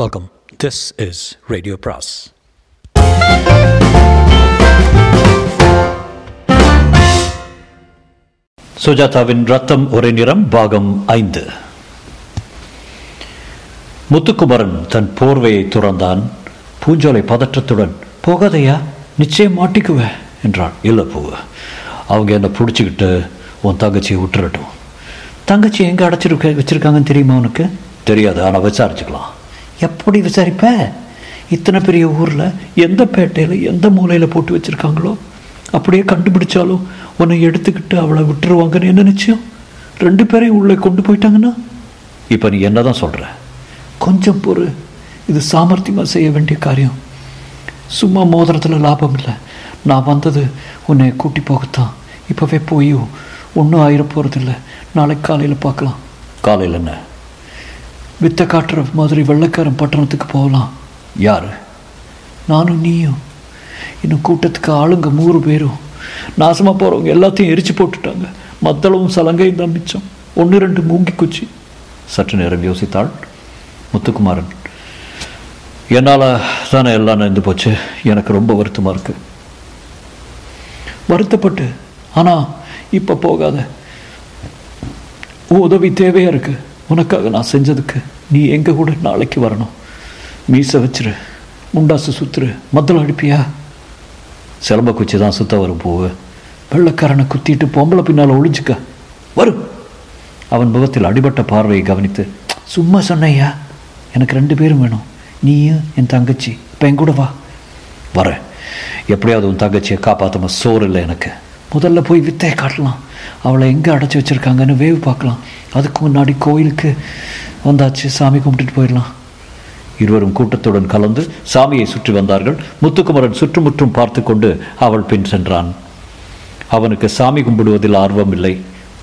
Welcome this is radio பிராஸ் சுஜாதாவின் ரத்தம் ஒரே நிறம் பாகம் ஐந்து. முத்துக்குமரன் தன் போர்வையை துறந்தான். பூஞ்சோலை பதற்றத்துடன் போகாதையா நிச்சயம் மாட்டிக்குவ என்றான் இல்லை போவ அவங்க என்னை பிடிச்சிக்கிட்டு உன் தங்கச்சியை விட்டுறட்டும். தங்கச்சி எங்கே அடைச்சிருக்க வச்சிருக்காங்கன்னு தெரியுமா உனக்கு? தெரியாது ஆனால் விசாரிச்சுக்கலாம். எப்படி விசாரிப்ப? இத்தனை பெரிய ஊரில் எந்த பேட்டையில் எந்த மூலையில் போட்டு வச்சுருக்காங்களோ அப்படியே கண்டுபிடிச்சாலும் உன்னை எடுத்துக்கிட்டு அவளை விட்டுருவாங்கன்னு என்ன நிச்சயம்? ரெண்டு பேரையும் உள்ளே கொண்டு போயிட்டாங்கன்னா? இப்போ நீ என்ன தான் சொல்கிற கொஞ்சம் பொறு. இது சாமர்த்தியமாக செய்ய வேண்டிய காரியம். சும்மா மோதிரத்தில் லாபம் இல்லை. நான் வந்தது உன்னை கூட்டி போகத்தான். இப்போவே போய் ஒன்றும் ஆயிர போகிறதில்ல நாளைக்கு காலையில் பார்க்கலாம். காலையில் என்ன? வித்த காட்டுற மாதிரி வெள்ளைக்காரன் பட்டணத்துக்கு போகலாம். யார்? நானும் நீயும். இன்னும் கூட்டத்துக்கு ஆளுங்க நூறு பேரும். நாசமாக போகிறவங்க எல்லாத்தையும் எரிச்சு போட்டுட்டாங்க. மத்தளவும் சலங்கையும் தான் மிச்சம். ஒன்று ரெண்டு மூங்கி குச்சி. சற்று நேரம் யோசித்தாள் முத்துக்குமாரன். என்னால் தானே எல்லாம் நடந்து போச்சு? எனக்கு ரொம்ப வருத்தமாக இருக்கு. வருத்தப்பட்டு. ஆனால் இப்போ போகாத. உதவி தேவையாக இருக்குது உனக்காக நான் செஞ்சதுக்கு நீ எங்கள் கூட நாளைக்கு வரணும்? மீசை வச்சிரு முண்டாசு சுத்துரு மத்தளம் அடிப்பியா? சிலம்ப குச்சி தான் சுத்த வரும் பூவு. வெள்ளக்காரனை குத்திட்டு பொம்பளை பின்னால் ஒழிஞ்சுக்க வரும் அவன் முகத்தில் அடிபட்ட பார்வையை கவனித்து சும்மா சொன்னையா? எனக்கு ரெண்டு பேரும் வேணும். நீயும் என் தங்கச்சி. இப்போ என் கூட வா. வரேன் எப்படியாவது உன் தங்கச்சியை காப்பாற்றாம சோறு இல்லை எனக்கு. முதல்ல போய் வித்தையை காட்டலாம். அவளை எங்கே அடைச்சி வச்சுருக்காங்கன்னு வேவு பார்க்கலாம். அதுக்கு முன்னாடி கோயிலுக்கு வந்தாச்சு. சாமி கும்பிட்டுட்டு போயிடலாம். இருவரும் கூட்டத்துடன் கலந்து சாமியை சுற்றி வந்தார்கள். முத்துக்குமரன் சுற்றுமுற்றும் பார்த்து கொண்டு அவள் பின் சென்றான். அவனுக்கு சாமி கும்பிடுவதில் ஆர்வம் இல்லை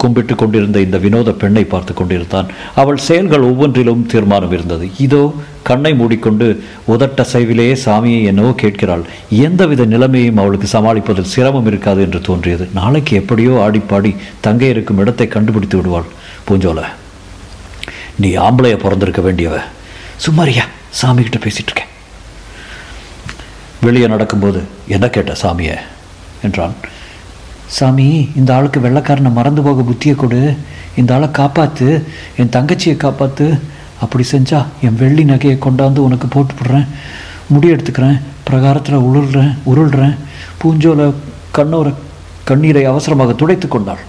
கும்பிட்டு கொண்டிருந்த இந்த வினோத பெண்ணை பார்த்து கொண்டிருந்தான். அவள் செயல்கள் ஒவ்வொன்றிலும் தீர்மானம் இருந்தது. இதோ கண்ணை மூடிக்கொண்டு உதட்ட சைவிலேயே சாமியை என்னவோ கேட்கிறாள். எந்தவித நிலைமையும் அவளுக்கு சமாளிப்பதில் சிரமம் இருக்காது என்று தோன்றியது. நாளைக்கு எப்படியோ ஆடிப்பாடி தங்கை இருக்கும் இடத்தை கண்டுபிடித்து விடுவாள். பூஞ்சோலை. நீ ஆம்பளைய பிறந்திருக்க வேண்டியவ. சும்மாரியா சாமி கிட்ட பேசிட்டு இருக்கேன். வெளியே நடக்கும்போது என்ன கேட்ட சாமிய? என்றான். சாமி இந்த ஆளுக்கு வெள்ளைக்காரனை மறந்து போக புத்தியை கொடு. இந்த ஆளை காப்பாத்து. என் தங்கச்சியை காப்பாத்து. அப்படி செஞ்சா என் வெள்ளி நகையை கொண்டாந்து உனக்கு போட்டு விடுறேன். முடி எடுத்துக்கிறேன். பிரகாரத்தில் உருள்றேன் உருள்றேன். பூஞ்சோல கண்ணோர கண்ணீரை அவசரமாக துடைத்து கொண்டாள்.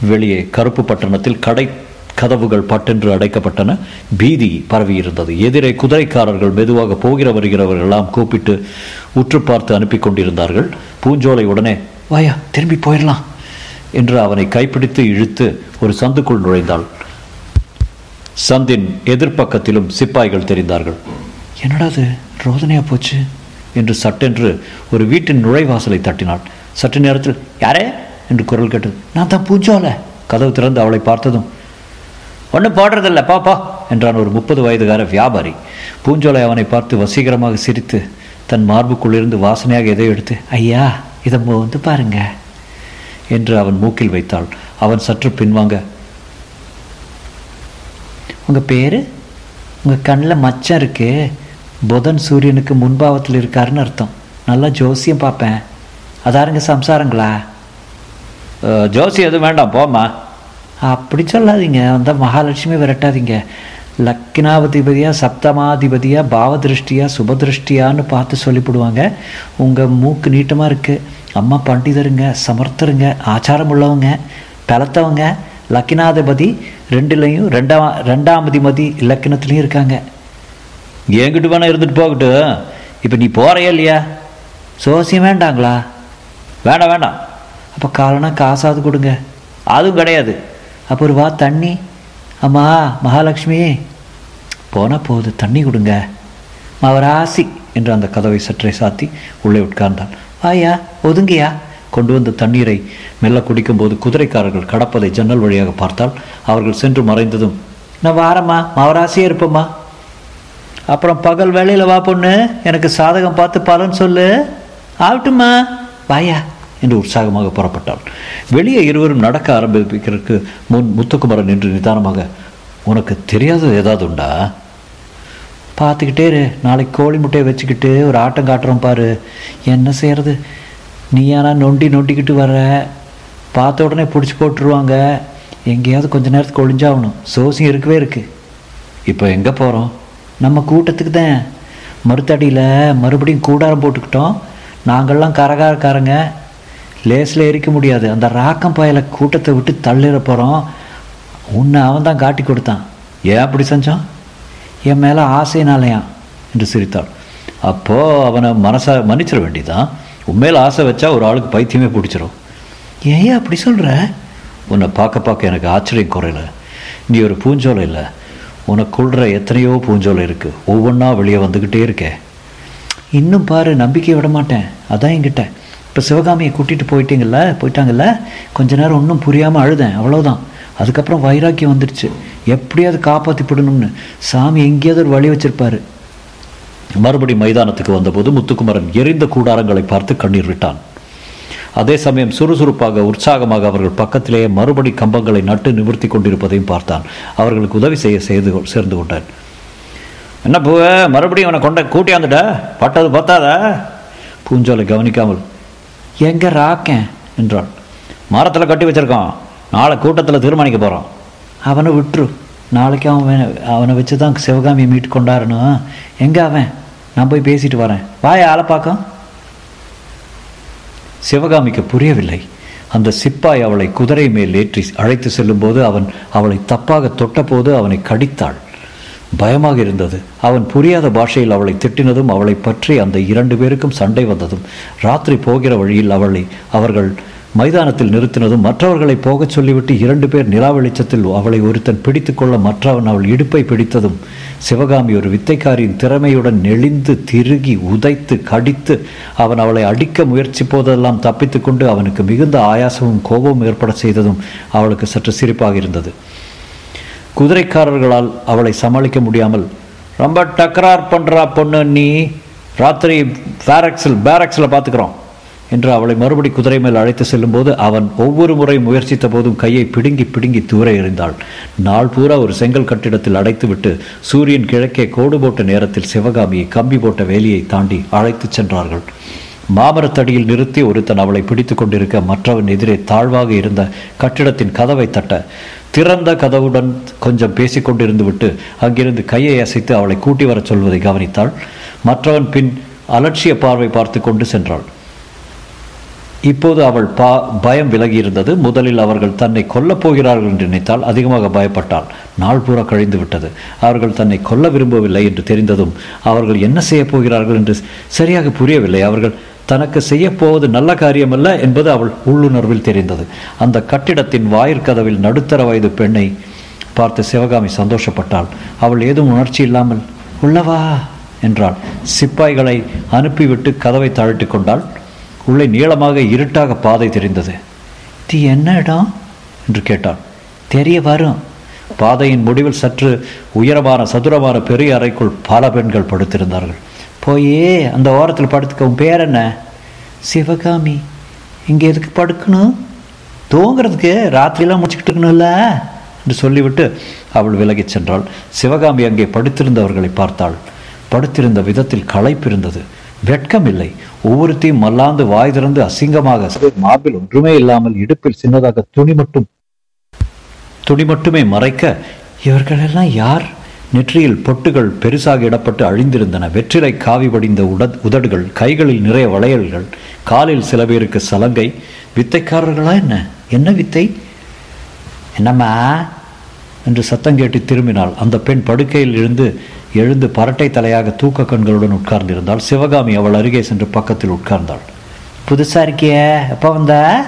வெளியே கருப்பு பட்டணத்தில் கடை கதவுகள் பட்டென்று அடைக்கப்பட்டன. பீதி பரவியிருந்தது. எதிரே குதிரைக்காரர்கள் மெதுவாக போகிற வருகிறவர்கள் எல்லாம் கூப்பிட்டு உற்று பார்த்து அனுப்பி கொண்டிருந்தார்கள். பூஞ்சோலை உடனே வாயா திரும்பி போயிடலாம் என்று அவனை கைப்பிடித்து இழுத்து ஒரு சந்துக்குள் நுழைந்தாள். சந்தின் எதிர்ப்பக்கத்திலும் சிப்பாய்கள் தெரிந்தார்கள். என்னடாது ரோதனையா போச்சு? என்று சட்டென்று ஒரு வீட்டின் நுழைவாசலை தட்டினாள். சற்று நேரத்தில் யாரே? என்று குரல் கேட்டது. நான் தான் பூஞ்சோலை கதவு திறந்து அவளை பார்த்ததும் ஒன்றும் பாடுறதில்ல பாப்பா என்றான் ஒரு முப்பது வயதுகார வியாபாரி. பூஞ்சோலை அவனை பார்த்து வசீகரமாக சிரித்து தன் மார்புக்குள்ளிருந்து வாசனையாக எதை எடுத்து ஐயா இதை வந்து பாருங்க என்று அவன் மூக்கில் வைத்தாள். அவன் சற்று பின்வாங்க உங்கள் பேர்? உங்கள் கண்ணில் மச்சம் இருக்கு. புதன் சூரியனுக்கு முன்பாவத்தில் இருக்காருன்னு அர்த்தம். நல்லா ஜோசியம் பார்ப்பேன். அதாருங்க சம்சாரங்களா? ஜோசி எதுவும் வேண்டாம் போம்மா. அப்படி சொல்லாதீங்க. அந்த மகாலட்சுமி விரட்டாதீங்க. லக்னாதிபதியாக சப்தமாதிபதியாக பாவதிருஷ்டியாக சுபதிருஷ்டியான்னு பார்த்து சொல்லிவிடுவாங்க உங்கள் மூக்கு நீட்டமாக இருக்குது அம்மா பண்டிதருங்க சமர்த்தருங்க ஆச்சாரம் உள்ளவங்க பலத்தவங்க லக்கினாதிபதி ரெண்டுலேயும் ரெண்டாம் ரெண்டாம் அதிபதி இலக்கணத்துலேயும் இருக்காங்க. என்கிட்ட வேணா இருந்துட்டு போகட்டும். இப்போ நீ போகிறையா இல்லையா? சோசியம் வேண்டாங்களா? வேண்டாம் வேண்டாம் அப்போ காலனா காசாவது கொடுங்க. அதுவும் கிடையாது. அப்போ ஒரு வா தண்ணி. அம்மா மகாலட்சுமி போனால் போகுது தண்ணி கொடுங்க. மவராசி என்று அந்த கதவை சற்றே சாத்தி உள்ளே உட்கார்ந்தாள். வாயா ஒதுங்கியா? கொண்டு வந்த தண்ணீரை மெல்ல குடிக்கும்போது குதிரைக்காரர்கள் கடப்பதை ஜன்னல் வழியாக பார்த்தால் அவர்கள் சென்று மறைந்ததும் நான் வாரம்மா மவராசியே இருப்போம்மா. அப்புறம் பகல் வேலையில் வா பொண்ணு. எனக்கு சாதகம் பார்த்து பலன் சொல்லு. ஆகட்டும்மா. வாயா. என்று உற்சாகமாக புறப்பட்டாள் வெளியே இருவரும் நடக்க ஆரம்பிக்கிறதுக்கு முன் முத்துக்குமரன் நின்று நிதானமாக உனக்கு தெரியாதது ஏதாவது உண்டா? பார்த்துக்கிட்டே இரு. நாளைக்கு கோழி முட்டையை வச்சுக்கிட்டு ஒரு ஆட்டம் காட்டுறோம் பாரு. என்ன செய்கிறது நீ ஆனா நொண்டி நொண்டிக்கிட்டு வர பார்த்த உடனே பிடிச்சி போட்டுருவாங்க. எங்கேயாவது கொஞ்ச நேரத்துக்கு ஒளிஞ்சாகணும். சோசியம் இருக்கவே இருக்குது இப்போ எங்கே போகிறோம்? நம்ம கூட்டத்துக்கு தான். மறுத்தடியில் மறுபடியும் கூடாரம் போட்டுக்கிட்டோம். நாங்கள்லாம் கரகாரக்காரங்க. லேஸில் எரிக்க முடியாது. அந்த ராக்கம் பயல கூட்டத்தை விட்டு தள்ளிட போகிறோம் உன்னை அவன் தான் காட்டி கொடுத்தான். ஏன் அப்படி செஞ்சான்? என் மேலே ஆசைனாலையாம் என்று சிரித்தாள். அப்போது அவனை மனசை மன்னிச்சிட வேண்டியதான் உண்மையில் ஆசை வச்சா ஒரு ஆளுக்கு பைத்தியமே பிடிச்சிரும். ஏன் அப்படி சொல்கிற உன்னை பார்க்க பார்க்க எனக்கு ஆச்சரியம் குறையல. நீ ஒரு பூஞ்சோலை இல்லை. உனக்குள்ற எத்தனையோ பூஞ்சோலை இருக்குது ஒவ்வொன்றா வெளியே வந்துக்கிட்டே இருக்கே. இன்னும் பாரு நம்பிக்கை விட மாட்டேன். அதான் என்கிட்ட. இப்போ சிவகாமியை கூட்டிகிட்டு போயிட்டீங்கல்ல போயிட்டாங்கல்ல? கொஞ்ச நேரம் ஒன்றும் புரியாமல் அழுதேன் அவ்வளோதான் அதுக்கப்புறம் வைராக்கியம் வந்துடுச்சு எப்படியாவது காப்பாற்றி விடணும்னு. சாமி எங்கேயாவது ஒரு வழி வச்சிருப்பார். மறுபடி மைதானத்துக்கு வந்தபோது முத்துக்குமரன் எரிந்த கூடாரங்களை பார்த்து கண்ணீர் விட்டான். அதே சமயம் சுறுசுறுப்பாக உற்சாகமாக அவர்கள் பக்கத்திலேயே மறுபடி கம்பங்களை நட்டு நிவர்த்தி கொண்டிருப்பதையும் பார்த்தான். அவர்களுக்கு உதவி செய்ய செய்து கொ- சேர்ந்து கொண்டான். என்ன பூவ மறுபடியும் அவனை கொண்ட கூட்டியாந்துட்ட பட்டது பத்தாதா? பூஞ்சோலை கவனிக்காமல் எங்கே ராக்கேன்? என்றான். மரத்தில் கட்டி வச்சிருக்கோம் நாளை கூட்டத்தில் தீர்மானிக்க போகிறோம் அவனை விட்டுரு. நாளைக்கு அவன் அவனை வச்சு தான் சிவகாமியை மீட்டு கொண்டாடணும் எங்கே அவன்? நான் போய் பேசிட்டு வரேன். வாய ஆளை பார்க்க. சிவகாமிக்கு புரியவில்லை. அந்த சிப்பாய் அவளை குதிரை மேல் ஏற்றி அழைத்து செல்லும்போது அவன் அவளை தப்பாக தொட்டபோது அவனை கடித்தாள். பயமாக இருந்தது. அவன் புரியாத பாஷையில் அவளை திட்டினதும் அவளை பற்றி அந்த இரண்டு பேருக்கும் சண்டை வந்ததும் ராத்திரி போகிற வழியில் அவளை அவர்கள் மைதானத்தில் நிறுத்தினதும் மற்றவர்களை போகச் சொல்லிவிட்டு இரண்டு பேர் நிலா வெளிச்சத்தில் அவளை ஒருத்தன் பிடித்துக்கொள்ள மற்றவன் அவள் இடுப்பை பிடித்ததும் சிவகாமி ஒரு வித்தைக்காரியின் திறமையுடன் நெளிந்து திருகி உதைத்து கடித்து அவன் அவளை அடிக்க முயற்சி போதெல்லாம் தப்பித்துக்கொண்டு அவனுக்கு மிகுந்த ஆயாசமும் கோபமும் ஏற்பட செய்ததும் அவளுக்கு சற்று சிரிப்பாக இருந்தது. குதிரைக்காரர்களால் அவளை சமாளிக்க முடியாமல் ரொம்ப டக்கரார் பண்ணுறா பொண்ணு நீ ராத்திரி பேரக்ஸில் பேரக்ஸில் பார்த்துக்கிறோம் என்று அவளை மறுபடி குதிரை மேல் அழைத்து செல்லும்போது அவன் ஒவ்வொரு முறை முயற்சித்த போதும் கையை பிடுங்கி பிடுங்கி தூர எறிந்தாள். நாள் பூரா ஒரு செங்கல் கட்டிடத்தில் அடைத்துவிட்டு சூரியன் கிழக்கே கோடு போட்ட நேரத்தில் சிவகாமியை கம்பி போட்ட வேலியை தாண்டி அழைத்துச் சென்றார்கள். மாமரத்தடியில் நிறுத்தி ஒருத்தன் அவளை பிடித்து கொண்டிருக்க மற்றவன் எதிரே தாழ்வாக இருந்த கட்டிடத்தின் கதவை தட்ட திறந்த கதவுடன் கொஞ்சம் பேசிக்கொண்டிருந்து விட்டு அங்கிருந்து கையை அசைத்து அவளை கூட்டி வரச் சொல்வதை கவனித்தாள். மற்றவன் பின் அலட்சிய பார்வை பார்த்து கொண்டு சென்றாள். இப்போது அவள் பா பயம் விலகி இருந்தது முதலில் அவர்கள் தன்னை கொல்லப் போகிறார்கள் என்று நினைத்தால் அதிகமாக பயப்பட்டாள். நாள் பூரா கழிந்து விட்டது. அவர்கள் தன்னை கொல்ல விரும்பவில்லை என்று தெரிந்ததும் அவர்கள் என்ன செய்யப் போகிறார்கள் என்று சரியாக புரியவில்லை. அவர்கள் தனக்கு செய்யப்போவது நல்ல காரியமல்ல என்பது அவள் உள்ளுணர்வில் தெரிந்தது. அந்த கட்டிடத்தின் வாயிற்கதவில் நடுத்தர வயது பெண்ணை பார்த்து சிவகாமி சந்தோஷப்பட்டாள். அவள் ஏதும் உணர்ச்சி இல்லாமல் உள்ளவா? என்றாள். சிப்பாய்களை அனுப்பிவிட்டு கதவை தாழ்த்தி கொண்டாள். உள்ளே நீளமாக இருட்டாக பாதை தெரிந்தது. தி என்ன இடம்? என்று கேட்டாள். தெரிய வரும். பாதையின் முடிவில் சற்று உயரமான சதுரமான பெரிய அறைக்குள் பல பெண்கள் படுத்திருந்தார்கள். போய் அந்த ஓரத்தில் படுத்துக்க உன் பேர் என்ன? சிவகாமி. இங்கே எதுக்கு படுக்கணும்? தூங்கிறதுக்கு ராத்திரியெல்லாம் முடிச்சுக்கிட்டு இருக்கணும்ல என்று சொல்லிவிட்டு அவள் விலகிச் சென்றாள். சிவகாமி அங்கே படுத்திருந்தவர்களை பார்த்தாள். படுத்திருந்த விதத்தில் களைப்பிருந்தது. வெட்கம் இல்லை ஒவ்வொருத்தையும் மல்லாந்து வாய் திறந்து அசிங்கமாக மார்பில் ஒன்றுமே இல்லாமல் இடுப்பில் சின்னதாக துணி மட்டும். துணி மட்டுமே மறைக்க இவர்களெல்லாம் யார்? நெற்றியில் பொட்டுகள் பெருசாக இடப்பட்டு அழிந்திருந்தன. வெற்றிலை காவி படிந்த உட உதடுகள் கைகளில் நிறைய வளையல்கள் காலில் சில பேருக்கு சலங்கை. வித்தைக்காரர்களா என்ன? என்ன வித்தை? என்னம்மா? என்று சத்தம் கேட்டு திரும்பினாள். அந்த பெண் படுக்கையில் இருந்து எழுந்து பரட்டை தலையாக தூக்க கண்களுடன் உட்கார்ந்திருந்தாள். சிவகாமி அவள் அருகே சென்று பக்கத்தில் உட்கார்ந்தாள். புதுசாக இருக்கியே? எப்போ வந்த?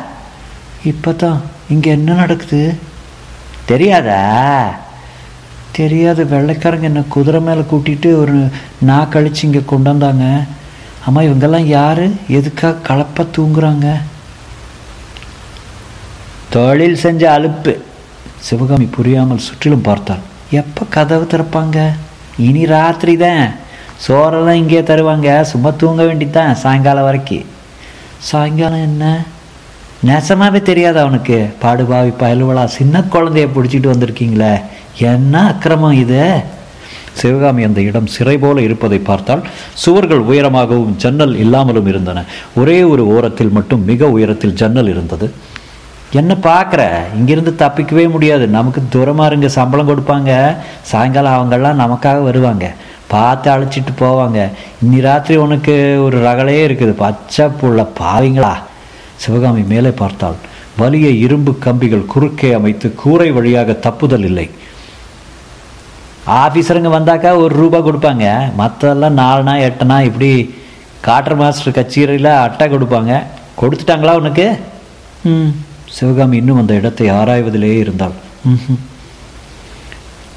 இப்போ தான் இங்கே என்ன நடக்குது? தெரியாதா? தெரியாது. வெள்ளைக்காரங்க என்னை குதிரை மேலே கூட்டிகிட்டு ஒரு நா கழிச்சு இங்கே கொண்டு வந்தாங்க. அம்மா இவங்கெல்லாம் யார்? எதுக்காக கலப்பாக தூங்குறாங்க? தொழில் செஞ்ச அலுப்பு. சிவகாமி புரியாமல் சுற்றிலும் பார்த்தாள். எப்போ கதவு திறப்பாங்க? இனி ராத்திரி தான் சோறெல்லாம் இங்கே தருவாங்க. சும்மா தூங்க வேண்டித்தான் சாயங்காலம் வரைக்கும் சாயங்காலம் என்ன? நெசமாவே தெரியாது அவனுக்கு. பாடுபாவி பயலுவலா சின்ன குழந்தைய பிடிச்சிட்டு வந்திருக்கீங்களே. என்ன அக்கிரமம் இது? சிவகாமி அந்த இடம் சிறை போல இருப்பதை பார்த்தால் சுவர்கள் உயரமாகவும் ஜன்னல் இல்லாமலும் இருந்தன. ஒரே ஒரு ஓரத்தில் மட்டும் மிக உயரத்தில் ஜன்னல் இருந்தது. என்ன பார்க்குற? இங்கிருந்து தப்பிக்கவே முடியாது. நமக்கு தூரமாக இருங்க சம்பளம் கொடுப்பாங்க. சாயங்காலம் அவங்கெல்லாம் நமக்காக வருவாங்க. பார்த்து அழைச்சிட்டு போவாங்க. இன்னி ராத்திரி உனக்கு ஒரு ரகலையே இருக்குது. பச்சை புள்ள பாவிங்களா. சிவகாமி மேலே பார்த்தாள். வலிய இரும்பு கம்பிகள் குறுக்கே அமைத்து கூரை வழியாக தப்புதல் இல்லை. ஆஃபீஸருங்க வந்தாக்கா ஒரு ரூபா கொடுப்பாங்க. மற்றதெல்லாம் நாலுனா எட்டுனா இப்படி காட்டர் மாஸ்டர் கச்சேரியில் அட்டை கொடுப்பாங்க. கொடுத்துட்டாங்களா உனக்கு? ம். சிவகாமி இன்னும் அந்த இடத்தை ஆராய்வதிலேயே இருந்தாள். வெளி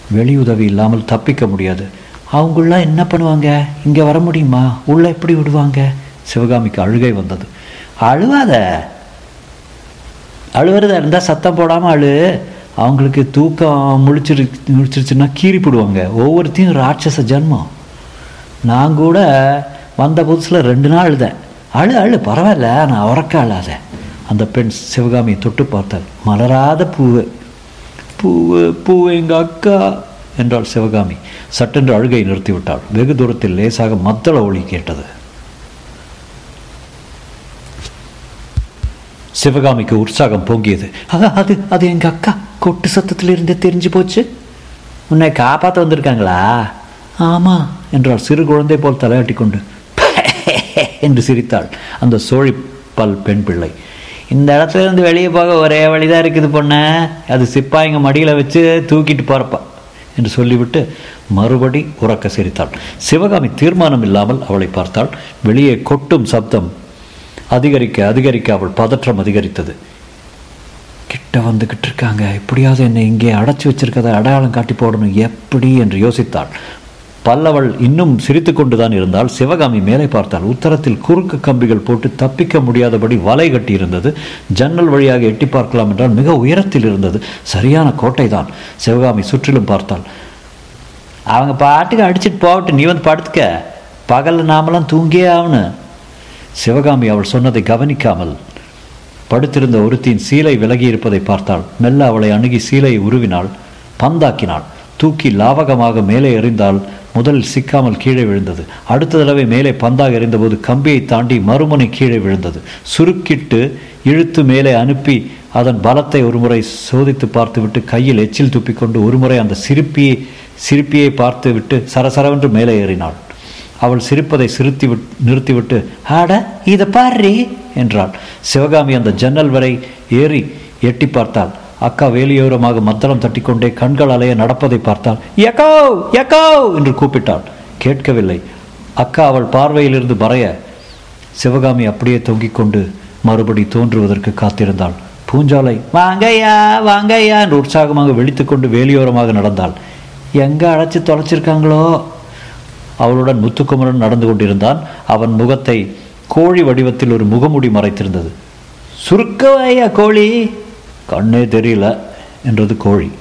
வெளியுதவி இல்லாமல் தப்பிக்க முடியாது. அவங்களாம் என்ன பண்ணுவாங்க? இங்கே வர முடியுமா? உள்ளே எப்படி விடுவாங்க? சிவகாமிக்கு அழுகை வந்தது. அழுவாத. அழுவுறதா இருந்தால் சத்தம் போடாமல் அழு. அவங்களுக்கு தூக்கம் முழிச்சிரு முழிச்சிருச்சுன்னா கீறி போடுவாங்க. ஒவ்வொருத்தையும் ராட்சச ஜென்மம். நான் கூட வந்த புதுசில் ரெண்டு நாள் அழுதேன். அழு அழு பரவாயில்ல நான் உறக்க அழாத. அந்த பெண் சிவகாமியை தொட்டு பார்த்தாள். மலராத பூவு. பூவு பூவு எங்க அக்கா என்றாள் சிவகாமி. சட்டென்று அழுகை நிறுத்திவிட்டாள். வெகு தூரத்தில் லேசாக மத்தள ஒளி கேட்டது. சிவகாமிக்கு உற்சாகம் பொங்கியது. அ- அது அது எங்கள் அக்கா கொட்டு சத்தத்திலிருந்தே தெரிஞ்சு போச்சு. உன்னை காப்பாற்ற வந்திருக்காங்களா? ஆமாம் என்றாள் சிறு குழந்தை போல் தலையாட்டி கொண்டு. என்று சிரித்தாள் அந்த சோழிப்பல் பெண் பிள்ளை. இந்த இடத்துல இருந்து வெளியே போக ஒரே வழிதான் இருக்குது பொண்ணு. அது சிப்பாயிங்க மடியில் வச்சு தூக்கிட்டு போகிறப்பா என்று சொல்லிவிட்டு மறுபடி உறக்க சிரித்தாள். சிவகாமி தீர்மானம் இல்லாமல் அவளை பார்த்தாள். வெளியே கொட்டும் சப்தம் அதிகரிக்க அதிகரிக்க அவள் பதற்றம் அதிகரித்தது. கிட்ட வந்துக்கிட்டு இருக்காங்க. எப்படியாவது என்னை இங்கே அடைச்சி வச்சிருக்கதை அடையாளம் காட்டி போடணும். எப்படி என்று யோசித்தாள். பல்லவள் இன்னும் சிரித்து கொண்டுதான் இருந்தால் சிவகாமி மேலே பார்த்தாள். உத்தரத்தில் குறுக்கு கம்பிகள் போட்டு தப்பிக்க முடியாதபடி வலை கட்டி இருந்தது ஜன்னல் வழியாக எட்டி பார்க்கலாம் என்றால் மிக உயரத்தில் இருந்தது. சரியான கோட்டை தான் சிவகாமி சுற்றிலும் பார்த்தாள். அவங்க பாட்டுக்கு அடிச்சிட்டு போகட்டும். நீ வந்து படுத்துக்க. பகலில் நாமெல்லாம் தூங்கியே ஆகணும். சிவகாமி அவள் சொன்னதை கவனிக்காமல் படுத்திருந்த ஒருத்தியின் சீலை விலகி இருப்பதை பார்த்தாள். மெல்ல அவளை அணுகி சீலையை உருவினாள். பந்தாக்கினாள். தூக்கி லாவகமாக மேலே எறிந்தால் முதலில் சிக்காமல் கீழே விழுந்தது. அடுத்த தடவை மேலே பந்தாக எறிந்தபோது கம்பியை தாண்டி மறுமுனை கீழே விழுந்தது. சுருக்கிட்டு இழுத்து மேலே அனுப்பி அதன் பலத்தை ஒருமுறை சோதித்து பார்த்துவிட்டு கையில் எச்சில் துப்பிக்கொண்டு ஒருமுறை அந்த சிரிப்பியை சிரிப்பியை பார்த்துவிட்டு சரசரவென்று மேலே ஏறினாள். அவள் சிரிப்பதை சிரித்தி விட் நிறுத்திவிட்டு ஆட இதை பாரு என்றாள். சிவகாமி அந்த ஜன்னல் வரை ஏறி எட்டி பார்த்தாள். அக்கா வேலியோரமாக மத்தளம் தட்டிக்கொண்டே கண்கள் அலைய நடப்பதை பார்த்தாள். யக்கோ யக்கோ என்று கூப்பிட்டாள். கேட்கவில்லை. அக்கா அவள் பார்வையிலிருந்து மறைய சிவகாமி அப்படியே தொங்கிக் கொண்டு மறுபடி தோன்றுவதற்கு காத்திருந்தாள். பூஞ்சாலை வாங்கய்யா வாங்கய்யா என்று உற்சாகமாக வெளித்துக்கொண்டு வேலியோரமாக நடந்தாள். எங்கே அழைச்சி தொலைச்சிருக்காங்களோ? அவளுடன் முத்துக்குமரன் நடந்து கொண்டிருந்தான். அவன் முகத்தை கோழி வடிவத்தில் ஒரு முகமுடி மறைத்திருந்தது. சுருக்கவாயா கோழி? கண்ணே தெரியல என்றது கோழி.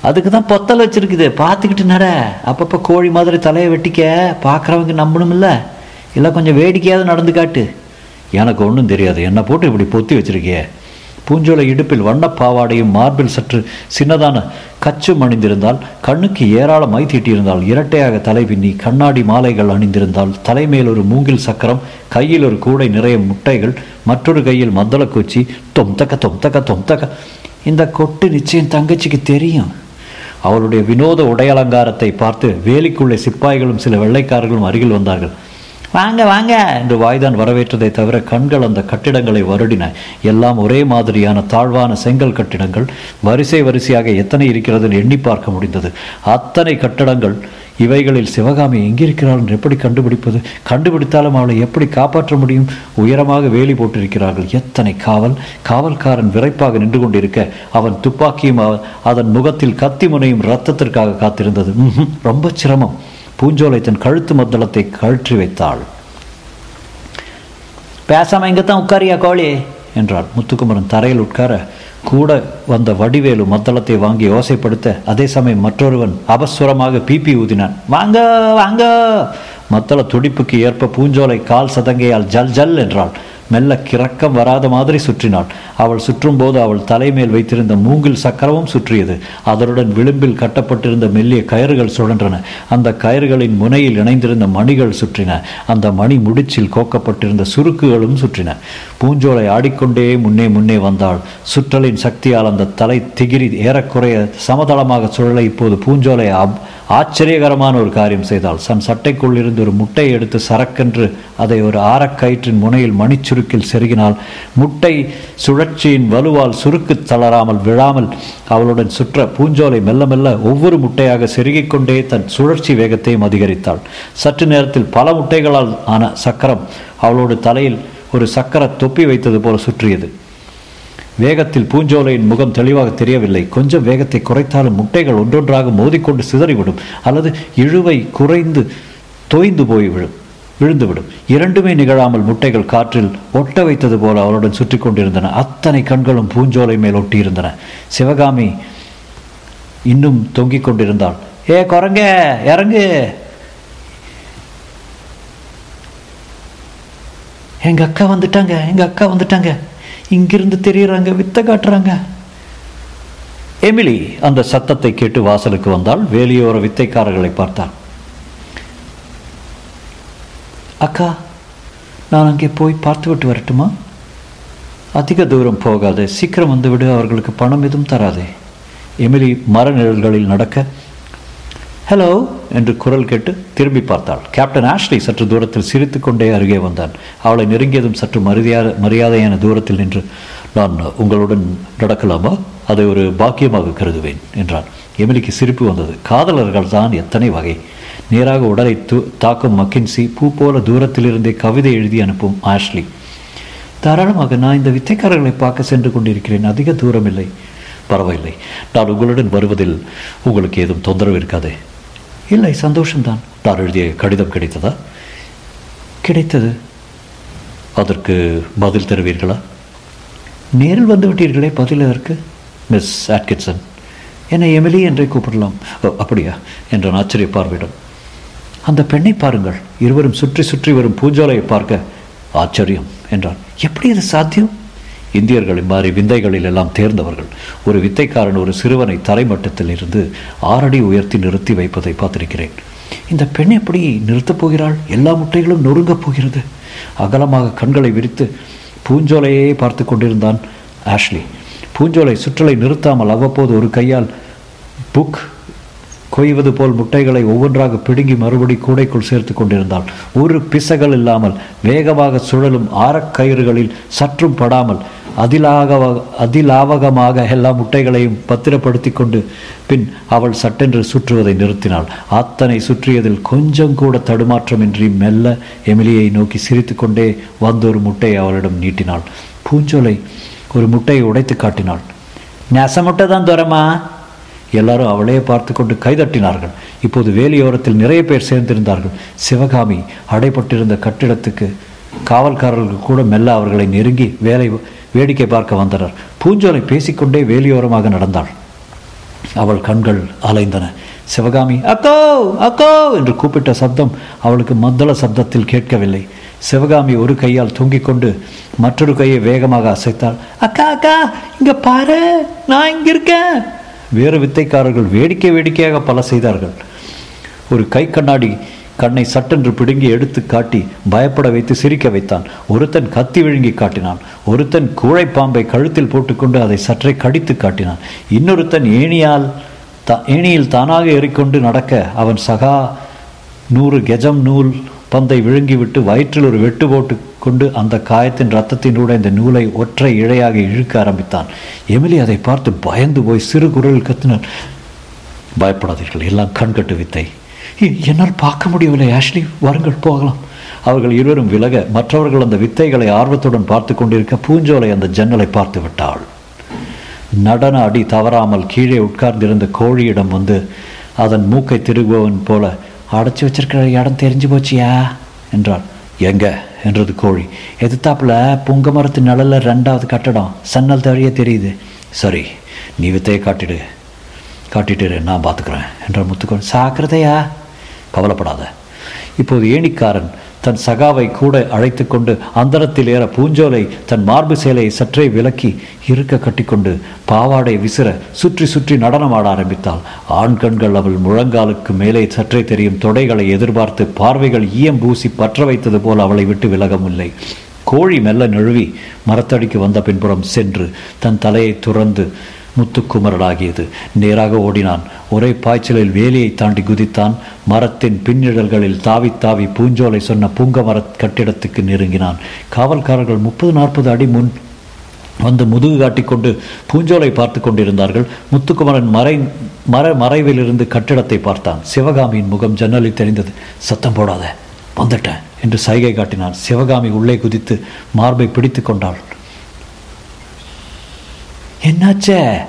அதுக்கு தான் பொத்தல் வச்சுருக்குது. பார்த்துக்கிட்டு நட. அப்பப்போ கோழி மாதிரி தலையை வெட்டிக்க பார்க்குறவங்க நம்பணும் இல்லை. கொஞ்சம் வேடிக்கையாவது நடந்து காட்டு. எனக்கு ஒன்றும் தெரியாது. என்னை போட்டு இப்படி பொத்தி வச்சிருக்கியே. பூஞ்சோலை இடுப்பில் வண்ணப் பாவாடையும் மார்பில் சற்று சின்னதான கச்சும் அணிந்திருந்தால் கண்ணுக்கு ஏராளமாய் மை தீட்டியிருந்தால் இரட்டையாக தலை பின்னி கண்ணாடி மாலைகள் அணிந்திருந்தால் தலைமேல் ஒரு மூங்கில் சக்கரம் கையில் ஒரு கூடை நிறைய முட்டைகள் மற்றொரு கையில் மத்தளக்குச்சி தொம்தக்க தொம்தக்க தொம்தக்க இந்த கொட்டு நிச்சயம் தங்கச்சிக்கு தெரியும். அவளுடைய வினோத உடையலங்காரத்தை பார்த்து வேலிக்குள்ளே சிப்பாய்களும் சில வெள்ளைக்காரர்களும் அருகில் வந்தார்கள். வாங்க வாங்க. என்று வாய்தான் வரவேற்றதை தவிர கண்கள் அந்த கட்டிடங்களை வருடின. எல்லாம் ஒரே மாதிரியான தாழ்வான செங்கல் கட்டிடங்கள். வரிசை வரிசையாக எத்தனை இருக்கிறது என்று எண்ணி பார்க்க முடிந்தது. அத்தனை கட்டடங்கள். இவைகளில் சிவகாமி எங்கிருக்கிறாள் என்று எப்படி கண்டுபிடிப்பது? கண்டுபிடித்தாலும் அவளை எப்படி காப்பாற்ற முடியும்? உயரமாக வேலி போட்டிருக்கிறார்கள். எத்தனை காவல். காவல்காரன் விரைப்பாக நின்று கொண்டிருக்க அவன் துப்பாக்கியும் அதன் முகத்தில் கத்தி முனையும் ரத்தத்திற்காக காத்திருந்தது. ரொம்ப சிரமம். பூஞ்சோலை தன் கழுத்து மத்தளத்தை கழற்றி வைத்தாள். பேசாம இங்கே தான் உட்காரியா கோழி? என்றாள். முத்துக்குமரன் தரையில் உட்கார கூட வந்த வடிவேலு மத்தளத்தை வாங்கி ஓசைப்படுத்த அதே சமயம் மற்றொருவன் அபஸ்வரமாக பிபி ஊதினான். வாங்க வாங்க. மத்தள துடிப்புக்கு ஏற்ப பூஞ்சோலை கால் சதங்கையால் ஜல் ஜல் என்றாள். மெல்ல கிறக்கம் வராத மாதிரி சுற்றினாள். அவள் சுற்றும்போது அவள் தலைமேல் வைத்திருந்த மூங்கில் சக்கரமும் சுற்றியது. அதனுடன் விளிம்பில் கட்டப்பட்டிருந்த மெல்லிய கயிறுகள் சுழன்றன. அந்த கயிறுகளின் முனையில் இணைந்திருந்த மணிகள் சுற்றின. அந்த மணி முடிச்சில் கோக்கப்பட்டிருந்த சுருக்குகளும் சுற்றின. பூஞ்சோலை ஆடிக்கொண்டே முன்னே முன்னே வந்தாள். சுற்றலின் சக்தியால் அந்த தலை திகிரி ஏறக்குறைய சமதளமாக சுழலை இப்போது பூஞ்சோலை அப் ஆச்சரியகரமான ஒரு காரியம் செய்தாள். தன் சட்டைக்குள் இருந்து ஒரு முட்டையை எடுத்து சரக்கென்று அதை ஒரு ஆரக்கயிற்றின் முனையில் மணிச்சுருக்கில் செருகினால் முட்டை சுழற்சியின் வலுவால் சுருக்கு தளராமல் விழாமல் அவளுடன் சுற்ற பூஞ்சோலை மெல்ல மெல்ல ஒவ்வொரு முட்டையாக செருகிக் கொண்டே தன் சுழற்சி வேகத்தையும் அதிகரித்தாள். சற்று நேரத்தில் பல முட்டைகளால் ஆன சக்கரம் அவளோட தலையில் ஒரு சக்கர தொப்பி வைத்தது போல சுற்றியது. வேகத்தில் பூஞ்சோலையின் முகம் தெளிவாக தெரியவில்லை. கொஞ்சம் வேகத்தை குறைத்தாலும் முட்டைகள் ஒன்றொன்றாக மோதிக்கொண்டு சிதறிவிடும். அல்லது இழுவை குறைந்து தோய்ந்து போய்விடும் விழுந்துவிடும். இரண்டுமே நிகழாமல் முட்டைகள் காற்றில் ஒட்ட வைத்தது போல அவளுடன் சுற்றி கொண்டிருந்தன. அத்தனை கண்களும் பூஞ்சோலை மேல் ஒட்டியிருந்தன. சிவகாமி இன்னும் தொங்கிக் கொண்டிருந்தாள். ஏ குரங்க இறங்கு! எங்க அக்கா வந்துட்டாங்க எங்க அக்கா வந்துட்டாங்க. இங்கிருந்து தெரியறாங்க வித்த காட்டுறாங்க. எமிலி அந்த சத்தத்தை கேட்டு வாசலுக்கு வந்தால் வேலியோர வித்தைக்காரர்களை பார்த்தாள் அக்கா நான் அங்கே போய் பார்த்து விட்டு வரட்டுமா? அதிக தூரம் போகாதே சீக்கிரம் வந்து விடு அவர்களுக்கு பணம் எதுவும் தராதே. எமிலி மர நிழல்களில் நடக்க ஹலோ என்று குரல் கேட்டு திரும்பி பார்த்தாள். கேப்டன் ஆஷ்லி சற்று தூரத்தில் சிரித்துக்கொண்டே அருகே வந்தான். அவளை நெருங்கியதும் சற்று மரியாதை மரியாதையான தூரத்தில் நின்று நான் உங்களுடன் நடக்கலாமா? அதை ஒரு பாக்கியமாக கருதுவேன் என்றான். எமிலிக்கு சிரிப்பு வந்தது. காதலர்கள் தான் எத்தனை வகை. நேராக உடலை தூ தாக்கும் மக்கின்சி பூ போல தூரத்திலிருந்தே கவிதை எழுதி அனுப்பும் ஆஷ்லி தாராளமாக நான் இந்த வித்தைக்காரர்களை பார்க்க சென்று கொண்டிருக்கிறேன். அதிக தூரம் இல்லை பரவாயில்லை. நான் உங்களுடன் வருவதில் உங்களுக்கு ஏதும் தொந்தரவு இருக்காதே. இல்லை சந்தோஷம்தான். நான் எழுதிய கடிதம் கிடைத்ததா? கிடைத்தது. அதற்கு பதில் தருவீர்களா? நேரில் வந்து விட்டீர்களே பதில் அதற்கு மிஸ் ஆட்கின்சன். என்னை எமிலி என்றே கூப்பிடலாம். அப்படியா? என்ற ஆச்சரிய பார்வையிடம் அந்த பெண்ணை பாருங்கள். இருவரும் சுற்றி சுற்றி வரும் பூஞ்சோலையை பார்க்க ஆச்சரியம் என்றான். எப்படி அது சாத்தியம்? இந்தியர்களை மாறி விந்தைகளில் எல்லாம் தேர்ந்தவர்கள். ஒரு வித்தைக்காரன் ஒரு சிறுவனை தரைமட்டத்தில் இருந்து ஆறடி உயர்த்தி நிறுத்தி வைப்பதை பார்த்திருக்கிறேன். இந்த பெண் எப்படி நிறுத்தப் போகிறாள்? எல்லா முட்டைகளும் நொறுங்கப் போகிறது. அகலமாக கண்களை விரித்து பூஞ்சோலையே பார்த்து கொண்டிருந்தான் ஆஷ்லி. பூஞ்சோலை சுற்றலை நிறுத்தாமல் அவ்வப்போது ஒரு கையால் புக் கொய்வது போல் முட்டைகளை ஒவ்வொன்றாக பிடுங்கி மறுபடி கூடைக்குள் சேர்த்து கொண்டிருந்தாள். ஒரு பிசகள் இல்லாமல் வேகமாக சுழலும் ஆரக்கயிறுகளில் சற்றும் படாமல் அதிலாக அதிலாவகமாக எல்லா முட்டைகளையும் பத்திரப்படுத்தி கொண்டு பின் அவள் சட்டென்று சுற்றுவதை நிறுத்தினாள். அத்தனை சுற்றியதில் கொஞ்சம் கூட தடுமாற்றமின்றி மெல்ல எமிலியை நோக்கி சிரித்துக்கொண்டே வந்து ஒரு முட்டையை அவளிடம் நீட்டினாள். பூஞ்சோலை ஒரு முட்டையை உடைத்து காட்டினாள். நெச முட்டை தான் துரமா? எல்லாரும் அவளையே பார்த்து கொண்டு கைதட்டினார்கள். இப்போது வேலியோரத்தில் நிறைய பேர் சேர்ந்திருந்தார்கள். சிவகாமி அடைப்பட்டிருந்த கட்டிடத்துக்கு காவல்காரர்கள் கூட மெல்ல அவர்களை நெருங்கி வேலை வேடிக்கை பார்க்க வந்தனர். பூஞ்சோலை பேசிக்கொண்டே வேலியோரமாக நடந்தாள். அவள் கண்கள் அலைந்தன. சிவகாமி அக்கோ அக்கோ என்று கூப்பிட்ட சப்தம் அவளுக்கு மத்தள சப்தத்தில் கேட்கவில்லை. சிவகாமி ஒரு கையால் தூங்கிக் கொண்டு மற்றொரு கையை வேகமாக அசைத்தாள். அக்கா அக்கா இங்க பாரு நான் இங்க இருக்கேன் வேறு வித்தைக்காரர்கள் வேடிக்கை வேடிக்கையாக பல செய்தார்கள். ஒரு கை கண்ணாடி கண்ணை சட்டென்று பிடுங்கி எடுத்து காட்டி பயப்பட வைத்து சிரிக்க வைத்தான். ஒருத்தன் கத்தி விழுங்கி காட்டினான். ஒருத்தன் கூழைப்பாம்பை கழுத்தில் போட்டுக்கொண்டு அதை சற்றே கடித்து காட்டினான். இன்னொருத்தன் ஏணியால் த ஏணியில் தானாக ஏறிக்கொண்டு நடக்க அவன் சகா நூறு கெஜம் நூல் பந்தை விழுங்கிவிட்டு வயிற்றில் ஒரு வெட்டு போட்டு கொண்டு அந்த காயத்தின் ரத்தத்தினூட இந்த நூலை ஒற்றை இழையாக இழுக்க ஆரம்பித்தான். எமிலி அதை பார்த்து பயந்து போய் சிறு குரல் கத்தினார் பயப்படாதீர்கள் எல்லாம் கண்கட்டு வித்தை. என்னால் பார்க்க முடியவில்லை. ஆஷ்லி வாருங்கள் போகலாம். அவர்கள் இருவரும் விலக மற்றவர்கள் அந்த வித்தைகளை ஆர்வத்துடன் பார்த்து கொண்டிருக்க பூஞ்சோலை அந்த ஜன்னலை பார்த்து விட்டாள். நடன அடி தவறாமல் கீழே உட்கார்ந்திருந்த கோழியிடம் வந்து அதன் மூக்கை திருகுபவன் போல அடைச்சி வச்சிருக்கிற இடம் தெரிஞ்சு போச்சியா? என்றாள். எங்க? என்றது கோழி. எதிர்த்தாப்புல புங்க மரத்து நிழல்ல ரெண்டாவது கட்டடம். சன்னல் தவறியே தெரியுது. சரி நீ வித்தையை காட்டிடு. காட்டிட்டு நான் பார்த்துக்குறேன். என்ற முத்துக்கோள் சாக்கிரதையா? கவலைப்படாத. இப்போது ஏணிக்காரன் தன் சகாவை கூட அழைத்து கொண்டு அந்தரத்தில் ஏற பூஞ்சோலை தன் மார்பு சேலையை சற்றே விலக்கி இருக்க கட்டிக்கொண்டு பாவாடை விசிற சுற்றி சுற்றி நடனமாட ஆரம்பித்தாள். ஆண் கண்கள் அவள் முழங்காலுக்கு மேலே சற்றே தெரியும் தொடைகளை எதிர்பார்த்து பார்வைகள் ஈயம் பூசி பற்ற வைத்தது போல் அவளை விட்டு விலகவில்லை. கோழி மெல்ல நழுவி மரத்தடிக்கு வந்த பின்புறம் சென்று தன் தலையை துறந்து முத்துக்குமரலாகியது நேராக ஓடினான். ஒரே பாய்ச்சலில் வேலியை தாண்டி குதித்தான். மரத்தின் பின்னிடல்களில் தாவி தாவி பூஞ்சோலை சொன்ன பூங்க மர கட்டிடத்துக்கு நெருங்கினான். காவல்காரர்கள் முப்பது நாற்பது அடி முன் வந்து முதுகு காட்டிக்கொண்டு பூஞ்சோலை பார்த்து கொண்டிருந்தார்கள். முத்துக்குமரன் மறை மர மறைவிலிருந்து கட்டிடத்தை பார்த்தான். சிவகாமியின் முகம் ஜன்னலில் தெரிந்தது சத்தம் போடாத. வந்துட்டேன் என்று சைகை காட்டினான். சிவகாமி உள்ளே குதித்து மார்பை பிடித்து கொண்டாள். என்னாச்சே?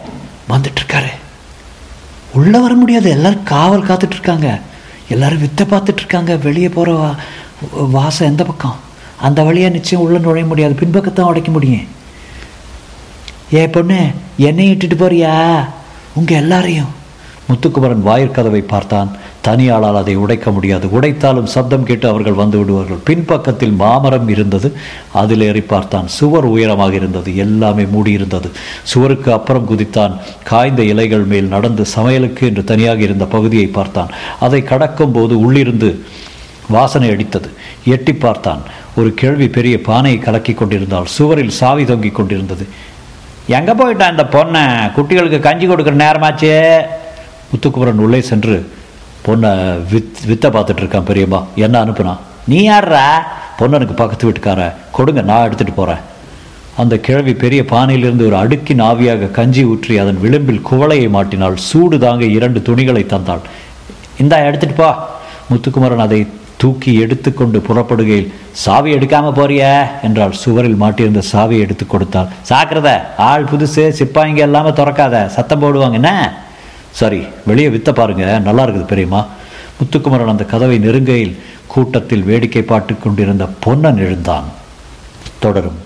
வந்துட்டுருக்காரு. உள்ளே வர முடியாது. எல்லோரும் காவல் காத்துட்ருக்காங்க எல்லோரும் வித்தை பார்த்துட்ருக்காங்க வெளியே போகிற வா வாசம் எந்த பக்கம்? அந்த வழியாக நிச்சயம் உள்ளே நுழைய முடியாது. பின்பக்கத்தான் உடைக்க முடியும். ஏ பொண்ணு என்னை இட்டுட்டு போறியா? உங்கள் எல்லாரையும். முத்துக்குமரன் வாயிற்கதவை பார்த்தான். தனியாளால் அதை உடைக்க முடியாது. உடைத்தாலும் சப்தம் கேட்டு அவர்கள் வந்து விடுவார்கள். பின்பக்கத்தில் மாமரம் இருந்தது. அதில் ஏறி பார்த்தான். சுவர் உயரமாக இருந்தது. எல்லாமே மூடியிருந்தது. சுவருக்கு அப்புறம் குதித்தான். காய்ந்த இலைகள் மேல் நடந்து சமையலுக்கு என்று தனியாக இருந்த பகுதியை பார்த்தான். அதை கடக்கும் போது உள்ளிருந்து வாசனை அடித்தது. எட்டி பார்த்தான். ஒரு கேள்வி பெரிய பானையை கலக்கி கொண்டிருந்தால் சுவரில் சாவி தொங்கி கொண்டிருந்தது. எங்கே போயிட்டான் இந்த பொண்ணை? குட்டிகளுக்கு கஞ்சி கொடுக்குற நேரமாச்சே? முத்துக்குமரன் உள்ளே சென்று பொண்ணை வித் வித்தை பார்த்துட்டு இருக்கான் பெரியம்மா. என்ன அனுப்புனா? நீ யார்ரா பொண்ணனுக்கு பக்கத்து வீட்டுக்கார கொடுங்க நான் எடுத்துகிட்டு போகிறேன் அந்த கிழவி பெரிய பானையிலிருந்து ஒரு அடுக்கின் ஆவியாக கஞ்சி ஊற்றி அதன் விளிம்பில் குவளையை மாட்டினாள். சூடு தாங்க இரண்டு துணிகளை தந்தாள். இந்தா எடுத்துட்டு போ. முத்துக்குமரன் அதை தூக்கி எடுத்துக்கொண்டு புறப்படுகையில் சாவி எடுக்காமல் போறிய என்றாள். சுவரில் மாட்டியிருந்த சாவியை எடுத்து கொடுத்தாள். சாக்கிறத ஆள் புதுசு சிப்பாய்ங்க எல்லாமே திறக்காத சத்தம் போடுவாங்க என்ன? சரி வெளியே வித்த பாருங்க. நல்லா இருக்குது பெரியம்மா. முத்துக்குமரன் அந்த கதவை நெருங்கையில் கூட்டத்தில் வேடிக்கை பாட்டு கொண்டிருந்த பொன்னன் எழுந்தான். தொடரும்.